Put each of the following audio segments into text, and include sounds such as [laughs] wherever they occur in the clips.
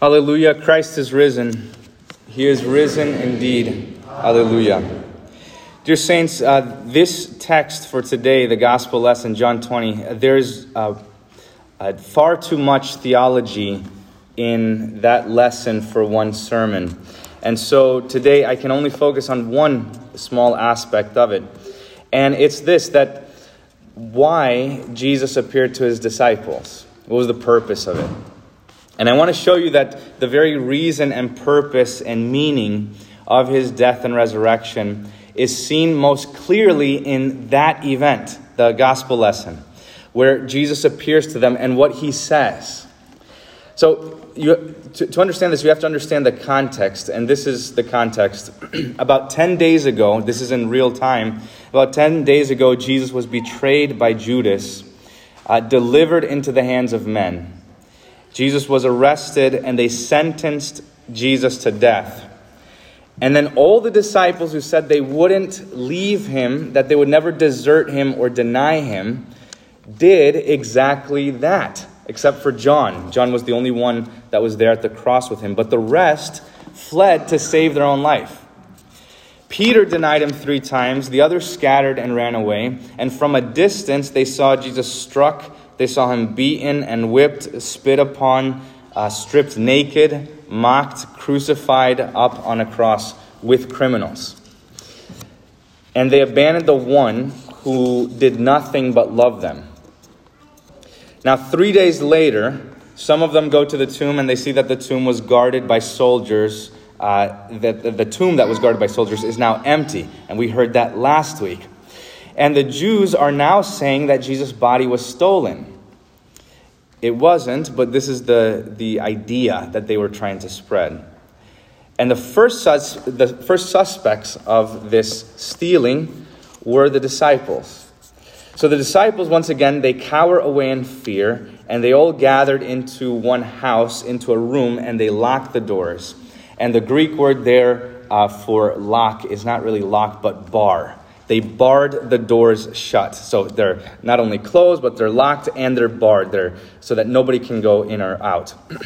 Hallelujah, Christ is risen. He is risen indeed. Hallelujah. Dear Saints, uh, this text for today, the gospel lesson, John 20, there's uh, uh, far too much theology in that lesson for one sermon. And so today I can only focus on one small aspect of it. And it's this that why Jesus appeared to his disciples. What was the purpose of it? And I want to show you that the very reason and purpose and meaning of his death and resurrection is seen most clearly in that event, the gospel lesson, where Jesus appears to them and what he says. So, you, to, to understand this, you have to understand the context, and this is the context. [clears throat] about 10 days ago, this is in real time, about 10 days ago, Jesus was betrayed by Judas, uh, delivered into the hands of men. Jesus was arrested and they sentenced Jesus to death. And then all the disciples who said they wouldn't leave him, that they would never desert him or deny him, did exactly that, except for John. John was the only one that was there at the cross with him, but the rest fled to save their own life. Peter denied him three times, the others scattered and ran away, and from a distance they saw Jesus struck they saw him beaten and whipped, spit upon, uh, stripped naked, mocked, crucified up on a cross with criminals. And they abandoned the one who did nothing but love them. Now, three days later, some of them go to the tomb and they see that the tomb was guarded by soldiers. Uh, that the, the tomb that was guarded by soldiers is now empty. And we heard that last week. And the Jews are now saying that Jesus' body was stolen. It wasn't, but this is the, the idea that they were trying to spread. And the first, sus- the first suspects of this stealing were the disciples. So the disciples, once again, they cower away in fear, and they all gathered into one house, into a room, and they locked the doors. And the Greek word there uh, for lock is not really lock, but bar. They barred the doors shut. So they're not only closed, but they're locked and they're barred there so that nobody can go in or out. [clears throat]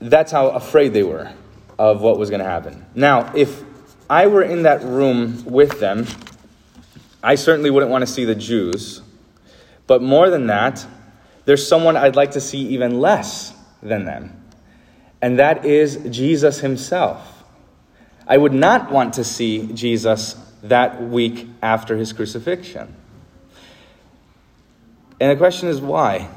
That's how afraid they were of what was going to happen. Now, if I were in that room with them, I certainly wouldn't want to see the Jews. But more than that, there's someone I'd like to see even less than them. And that is Jesus himself. I would not want to see Jesus that week after his crucifixion. And the question is why?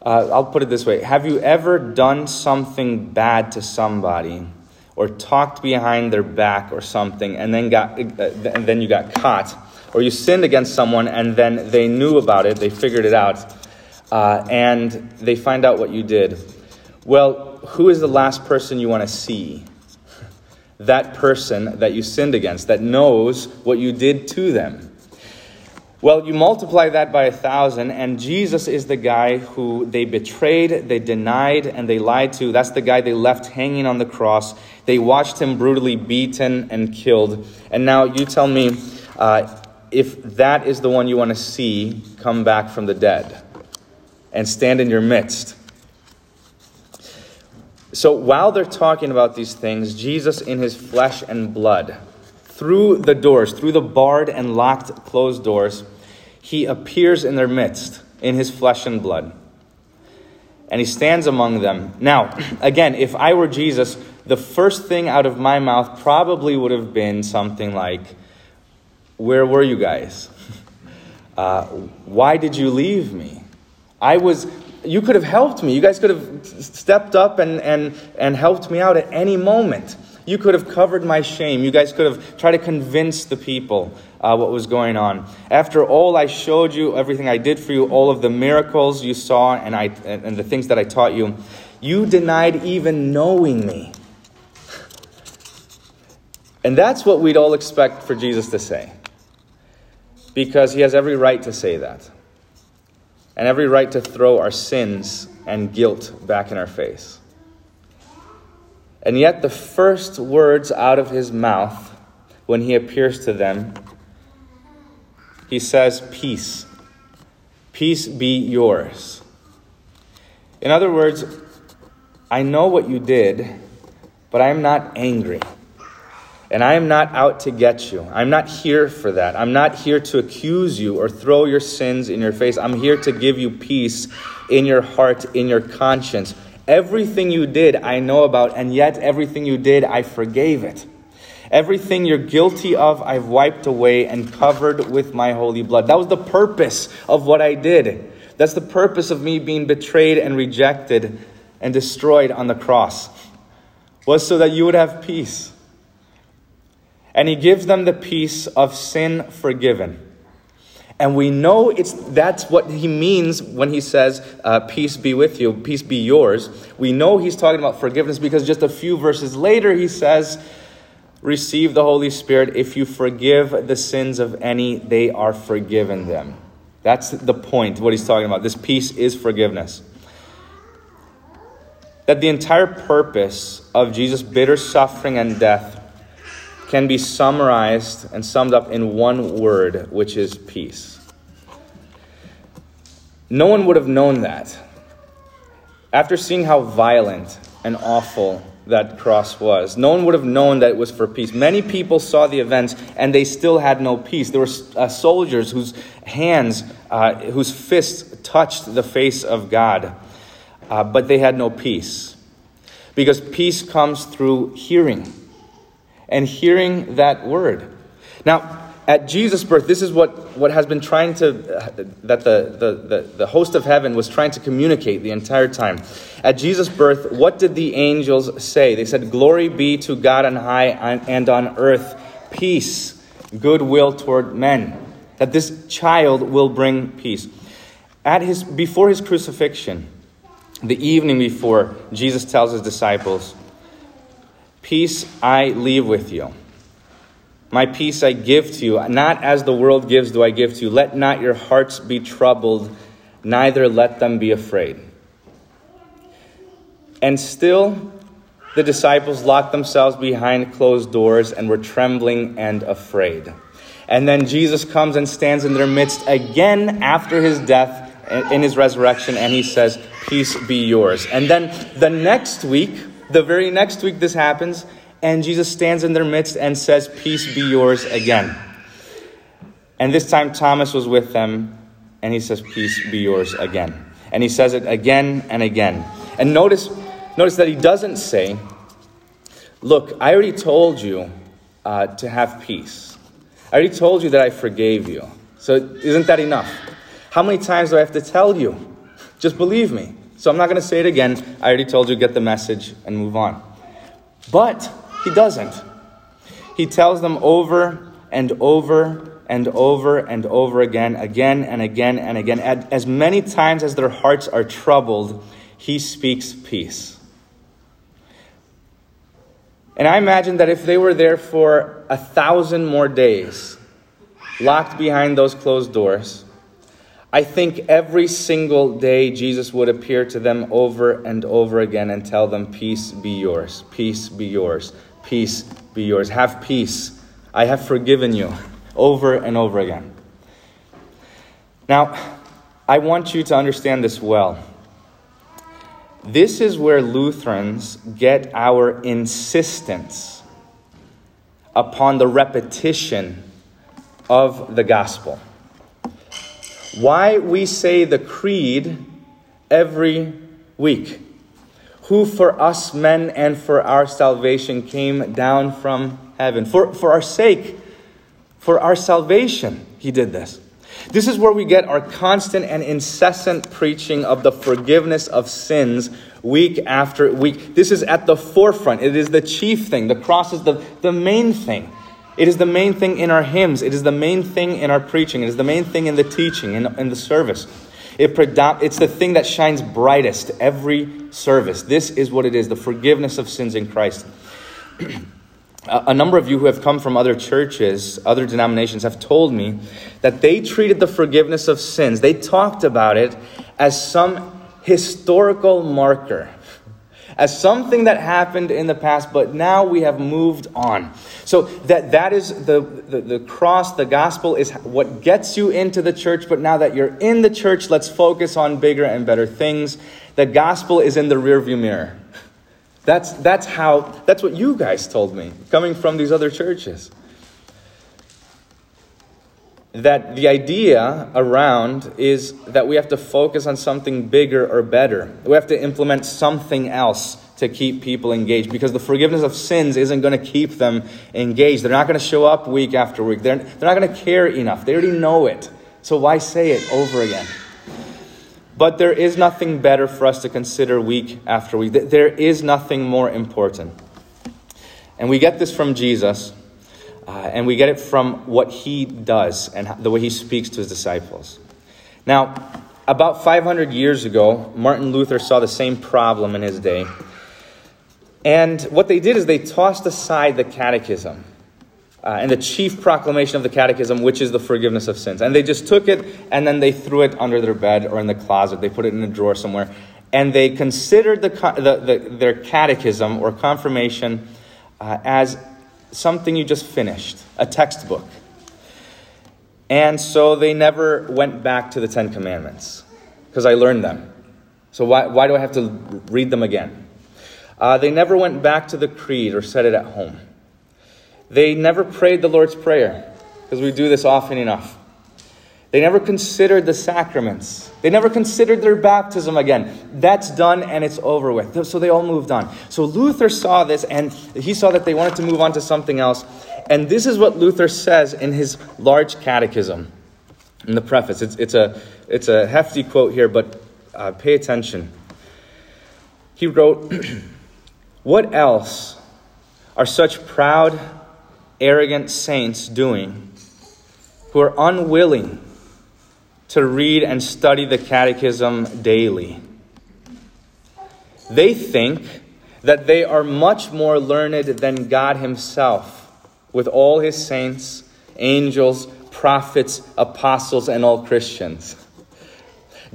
Uh, I'll put it this way Have you ever done something bad to somebody or talked behind their back or something and then, got, uh, and then you got caught? Or you sinned against someone and then they knew about it, they figured it out, uh, and they find out what you did? Well, who is the last person you want to see? That person that you sinned against, that knows what you did to them. Well, you multiply that by a thousand, and Jesus is the guy who they betrayed, they denied, and they lied to. That's the guy they left hanging on the cross. They watched him brutally beaten and killed. And now you tell me uh, if that is the one you want to see come back from the dead and stand in your midst. So while they're talking about these things, Jesus, in his flesh and blood, through the doors, through the barred and locked closed doors, he appears in their midst in his flesh and blood. And he stands among them. Now, again, if I were Jesus, the first thing out of my mouth probably would have been something like, Where were you guys? [laughs] Uh, why did you leave me? I was you could have helped me. You guys could have stepped up and, and, and helped me out at any moment. You could have covered my shame. You guys could have tried to convince the people uh, what was going on. After all I showed you, everything I did for you, all of the miracles you saw, and, I, and the things that I taught you, you denied even knowing me. And that's what we'd all expect for Jesus to say. Because he has every right to say that and every right to throw our sins and guilt back in our face. And yet, the first words out of his mouth when he appears to them, he says, Peace. Peace be yours. In other words, I know what you did, but I am not angry. And I am not out to get you. I'm not here for that. I'm not here to accuse you or throw your sins in your face. I'm here to give you peace in your heart, in your conscience. Everything you did, I know about, and yet everything you did, I forgave it. Everything you're guilty of, I've wiped away and covered with my holy blood. That was the purpose of what I did. That's the purpose of me being betrayed and rejected and destroyed on the cross, was so that you would have peace. And he gives them the peace of sin forgiven. And we know it's that's what he means when he says, uh, "Peace be with you, peace be yours." We know he's talking about forgiveness because just a few verses later he says, "Receive the Holy Spirit. If you forgive the sins of any, they are forgiven them." That's the point. What he's talking about. This peace is forgiveness. That the entire purpose of Jesus' bitter suffering and death can be summarized and summed up in one word, which is peace. No one would have known that. After seeing how violent and awful that cross was, no one would have known that it was for peace. Many people saw the events and they still had no peace. There were uh, soldiers whose hands, uh, whose fists touched the face of God, uh, but they had no peace. Because peace comes through hearing and hearing that word. Now, at Jesus' birth, this is what, what has been trying to, that the, the, the, the, host of heaven was trying to communicate the entire time. At Jesus' birth, what did the angels say? They said, Glory be to God on high and on earth, peace, goodwill toward men. That this child will bring peace. At his, before his crucifixion, the evening before, Jesus tells his disciples, Peace I leave with you. My peace I give to you. Not as the world gives do I give to you. Let not your hearts be troubled, neither let them be afraid. And still, the disciples locked themselves behind closed doors and were trembling and afraid. And then Jesus comes and stands in their midst again after his death in his resurrection, and he says, Peace be yours. And then the next week, the very next week, this happens, and Jesus stands in their midst and says, Peace be yours again. And this time, Thomas was with them, and he says, Peace be yours again. And he says it again and again. And notice, notice that he doesn't say, Look, I already told you uh, to have peace. I already told you that I forgave you. So isn't that enough? How many times do I have to tell you? Just believe me. So I'm not going to say it again. I already told you, get the message and move on. But he doesn't. He tells them over and over and over and over again, again and again and again. As many times as their hearts are troubled, he speaks peace. And I imagine that if they were there for a thousand more days, locked behind those closed doors, I think every single day Jesus would appear to them over and over again and tell them, Peace be yours, peace be yours, peace be yours. Have peace. I have forgiven you over and over again. Now, I want you to understand this well. This is where Lutherans get our insistence upon the repetition of the gospel why we say the creed every week. Who for us men and for our salvation came down from heaven. For, for our sake, for our salvation, he did this. This is where we get our constant and incessant preaching of the forgiveness of sins week after week. This is at the forefront. It is the chief thing. The cross is the, the main thing. It is the main thing in our hymns. It is the main thing in our preaching. It is the main thing in the teaching, in, in the service. It predom- it's the thing that shines brightest every service. This is what it is the forgiveness of sins in Christ. [clears throat] a number of you who have come from other churches, other denominations, have told me that they treated the forgiveness of sins, they talked about it as some historical marker as something that happened in the past, but now we have moved on. So that, that is the, the, the cross, the gospel is what gets you into the church, but now that you're in the church, let's focus on bigger and better things. The gospel is in the rearview mirror. That's, that's how, that's what you guys told me, coming from these other churches that the idea around is that we have to focus on something bigger or better. We have to implement something else to keep people engaged because the forgiveness of sins isn't going to keep them engaged. They're not going to show up week after week. They're, they're not going to care enough. They already know it. So why say it over again? But there is nothing better for us to consider week after week. There is nothing more important. And we get this from Jesus. Uh, and we get it from what he does and the way he speaks to his disciples. Now, about 500 years ago, Martin Luther saw the same problem in his day. And what they did is they tossed aside the catechism uh, and the chief proclamation of the catechism, which is the forgiveness of sins. And they just took it and then they threw it under their bed or in the closet. They put it in a drawer somewhere. And they considered the, the, the their catechism or confirmation uh, as something you just finished, a textbook. And so they never went back to the Ten Commandments because I learned them. So why, why do I have to read them again? Uh, they never went back to the creed or said it at home. They never prayed the Lord's Prayer because we do this often enough. They never considered the sacraments. They never considered their baptism again. That's done and it's over with. So they all moved on. So Luther saw this and he saw that they wanted to move on to something else. And this is what Luther says in his large catechism in the preface. It's, it's, a, it's a hefty quote here, but uh, pay attention. He wrote, [clears throat] What else are such proud, arrogant saints doing who are unwilling? To read and study the catechism daily. They think that they are much more learned than God Himself, with all His saints, angels, prophets, apostles, and all Christians.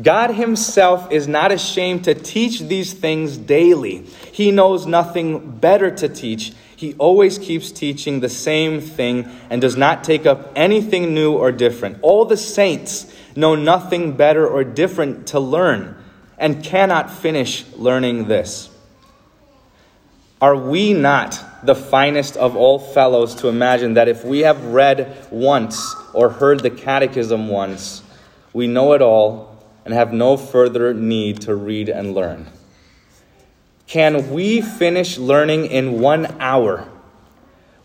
God Himself is not ashamed to teach these things daily. He knows nothing better to teach. He always keeps teaching the same thing and does not take up anything new or different. All the saints know nothing better or different to learn and cannot finish learning this. Are we not the finest of all fellows to imagine that if we have read once or heard the catechism once, we know it all and have no further need to read and learn? Can we finish learning in one hour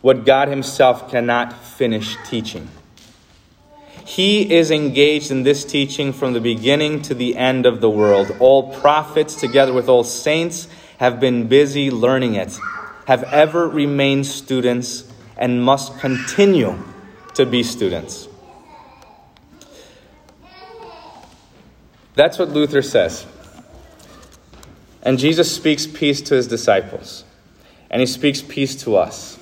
what God Himself cannot finish teaching? He is engaged in this teaching from the beginning to the end of the world. All prophets, together with all saints, have been busy learning it, have ever remained students, and must continue to be students. That's what Luther says. And Jesus speaks peace to his disciples, and he speaks peace to us.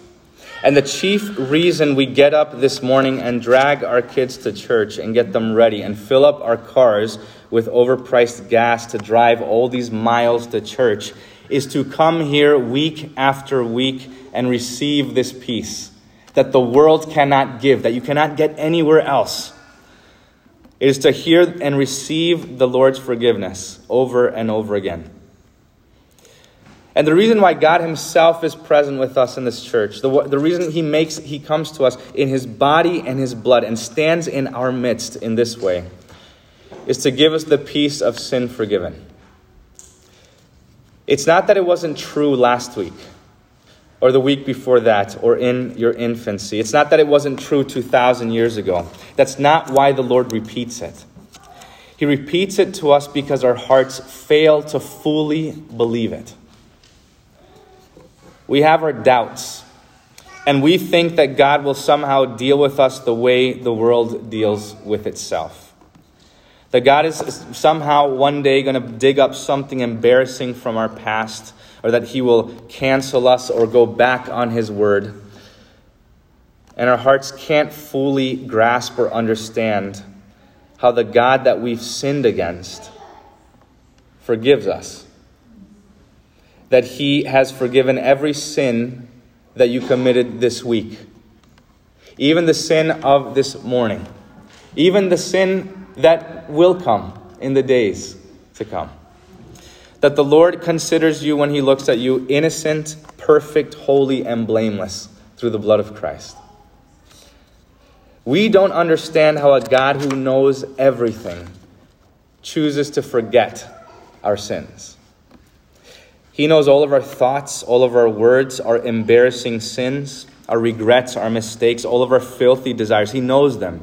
And the chief reason we get up this morning and drag our kids to church and get them ready and fill up our cars with overpriced gas to drive all these miles to church is to come here week after week and receive this peace that the world cannot give, that you cannot get anywhere else. It is to hear and receive the Lord's forgiveness over and over again. And the reason why God Himself is present with us in this church, the, the reason He makes He comes to us in His body and His blood and stands in our midst in this way, is to give us the peace of sin forgiven. It's not that it wasn't true last week or the week before that or in your infancy. It's not that it wasn't true 2,000 years ago. That's not why the Lord repeats it. He repeats it to us because our hearts fail to fully believe it we have our doubts. And we think that God will somehow deal with us the way the world deals with itself. That God is somehow one day going to dig up something embarrassing from our past, or that He will cancel us or go back on His word. And our hearts can't fully grasp or understand how the God that we've sinned against forgives us that He has forgiven every sin that you committed this week, even the sin of this morning, even the sin that will come in the days to come. That the Lord considers you when He looks at you innocent, perfect, holy, and blameless through the blood of Christ. We don't understand how a God who knows everything chooses to forget our sins. He knows all of our thoughts, all of our words, our embarrassing sins, our regrets, our mistakes, all of our filthy desires. He knows them.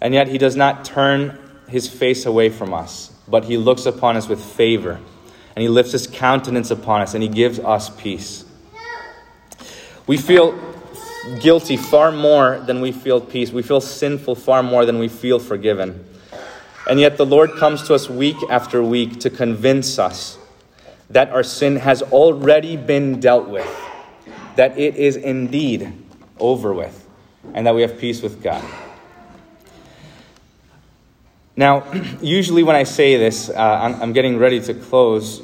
And yet, He does not turn His face away from us, but He looks upon us with favor. And He lifts His countenance upon us, and He gives us peace. We feel guilty far more than we feel peace. We feel sinful far more than we feel forgiven. And yet the Lord comes to us week after week to convince us that our sin has already been dealt with, that it is indeed over with, and that we have peace with God. Now, [clears throat] usually when I say this, uh, I'm, I'm getting ready to close.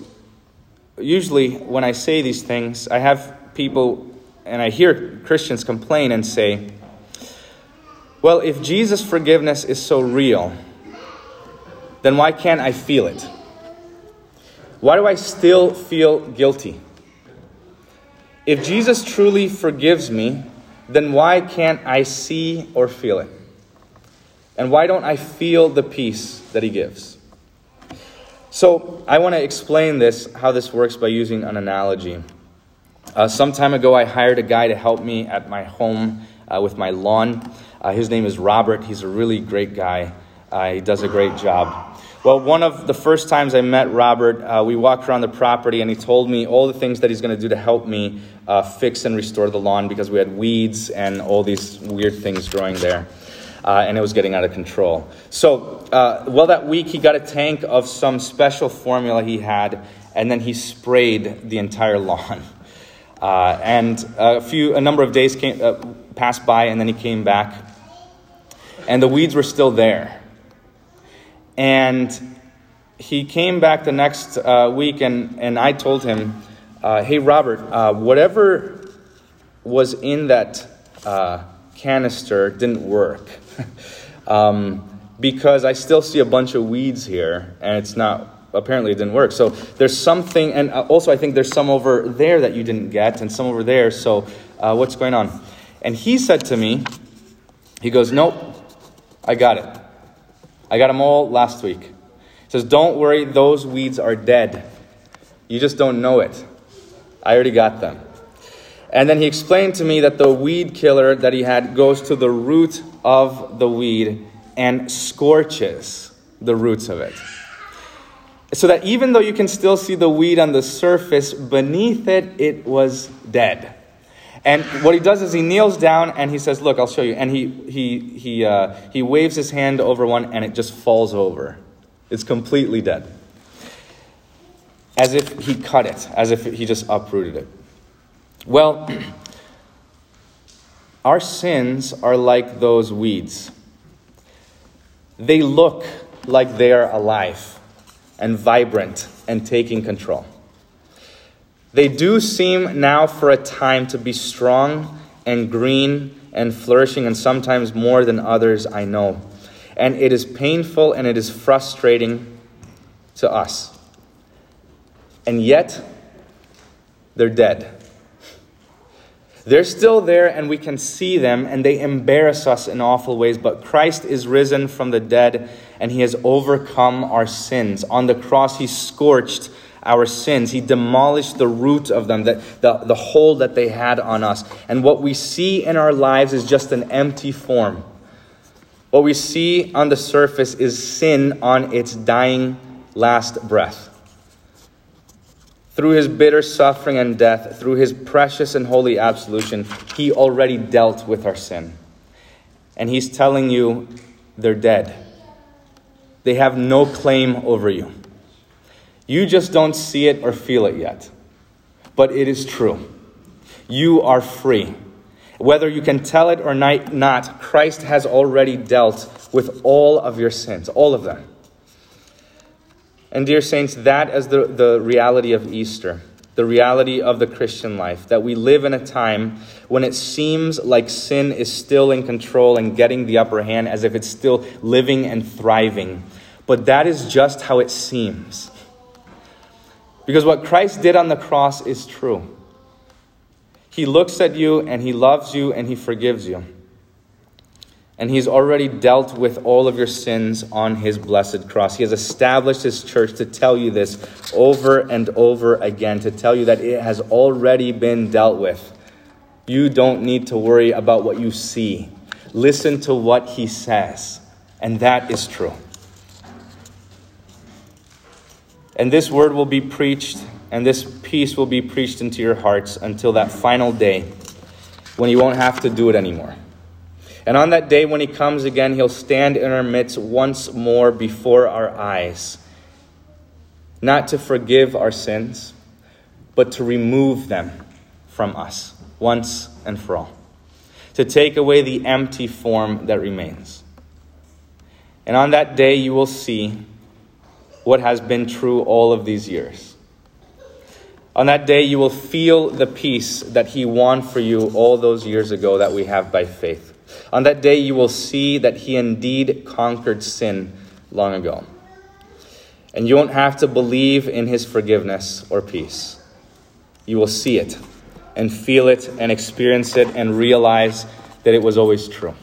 Usually, when I say these things, I have people and I hear Christians complain and say, well, if Jesus' forgiveness is so real, then why can't I feel it? Why do I still feel guilty? If Jesus truly forgives me, then why can't I see or feel it? And why don't I feel the peace that he gives? So, I want to explain this, how this works, by using an analogy. Uh, some time ago, I hired a guy to help me at my home uh, with my lawn. Uh, his name is Robert. He's a really great guy. Uh, he does a great job. Well, one of the first times I met Robert, uh, we walked around the property and he told me all the things that he's going to do to help me uh, fix and restore the lawn because we had weeds and all these weird things growing there. and it was getting out of control. So, well, that week he got a tank of some special formula he had, and then he sprayed the entire lawn. [laughs] Uh, and a few, a number of days came, uh, passed by, and then he came back, and the weeds were still there. And he came back the next uh, week, and, and I told him, uh, "Hey, Robert, uh, whatever was in that uh, canister didn't work." [laughs] um, because I still see a bunch of weeds here, and it's not apparently it didn't work. So there's something, and uh, also I think there's some over there that you didn't get, and some over there. So uh, what's going on? And he said to me, he goes, Nope, I got it. I got them all last week. Says, Don't worry, those weeds are dead. You just don't know it. I already got them. And then he explained to me that the weed killer that he had goes to the root of the weed and scorches the roots of it so that even though you can still see the weed on the surface, beneath it, it was dead. And what he does is he kneels down and he says, Look, I'll show you. And he, he, he, uh, he waves his hand over one and it just falls over. It's completely dead. As if he cut it, as if he just uprooted it. Well, [clears throat] our sins are like those weeds, they look like they are alive and vibrant and taking control. They do seem now for a time to be strong and green and flourishing, and sometimes more than others I know. And it is painful and it is frustrating to us. And yet, they're dead. They're still there and we can see them and they embarrass us in awful ways, but Christ is risen from the dead and he has overcome our sins. On the cross, he scorched our sins. He demolished the root of them, the, the, the hold that they had on us. And what we see in our lives is just an empty form. What we see on the surface is sin on its dying last breath. Through his bitter suffering and death, through his precious and holy absolution, he already dealt with our sin. And he's telling you they're dead. They have no claim over you. You just don't see it or feel it yet. But it is true. You are free. Whether you can tell it or not, Christ has already dealt with all of your sins, all of them. And, dear saints, that is the, the reality of Easter, the reality of the Christian life, that we live in a time when it seems like sin is still in control and getting the upper hand as if it's still living and thriving. But that is just how it seems. Because what Christ did on the cross is true. He looks at you and he loves you and he forgives you. And he's already dealt with all of your sins on his blessed cross. He has established his church to tell you this over and over again, to tell you that it has already been dealt with. You don't need to worry about what you see. Listen to what he says, and that is true. And this word will be preached, and this peace will be preached into your hearts until that final day when you won't have to do it anymore. And on that day when he comes again, he'll stand in our midst once more before our eyes, not to forgive our sins, but to remove them from us once and for all, to take away the empty form that remains. And on that day, you will see what has been true all of these years. On that day, you will feel the peace that He won for you all those years ago that we have by faith. On that day, you will see that He indeed conquered sin long ago. And you won't have to believe in His forgiveness or peace. You will see it and feel it and experience it and realize that it was always true.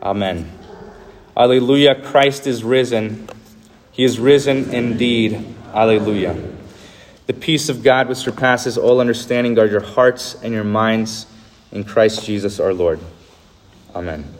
Amen. Alleluia, Christ is risen. He is risen indeed. Alleluia. The peace of God, which surpasses all understanding, guard your hearts and your minds in Christ Jesus our Lord. Amen.